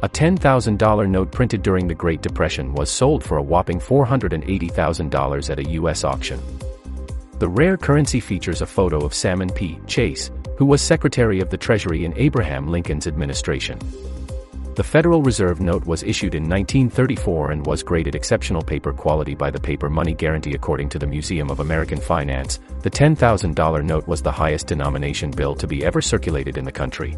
A $10,000 note printed during the Great Depression was sold for a whopping $480,000 at a U.S. auction. The rare currency features a photo of Salmon P. Chase, who was Secretary of the Treasury in Abraham Lincoln's administration. The Federal Reserve note was issued in 1934 and was graded exceptional paper quality by the Paper Money Guarantee according to the Museum of American Finance. The $10,000 note was the highest denomination bill to be ever circulated in the country.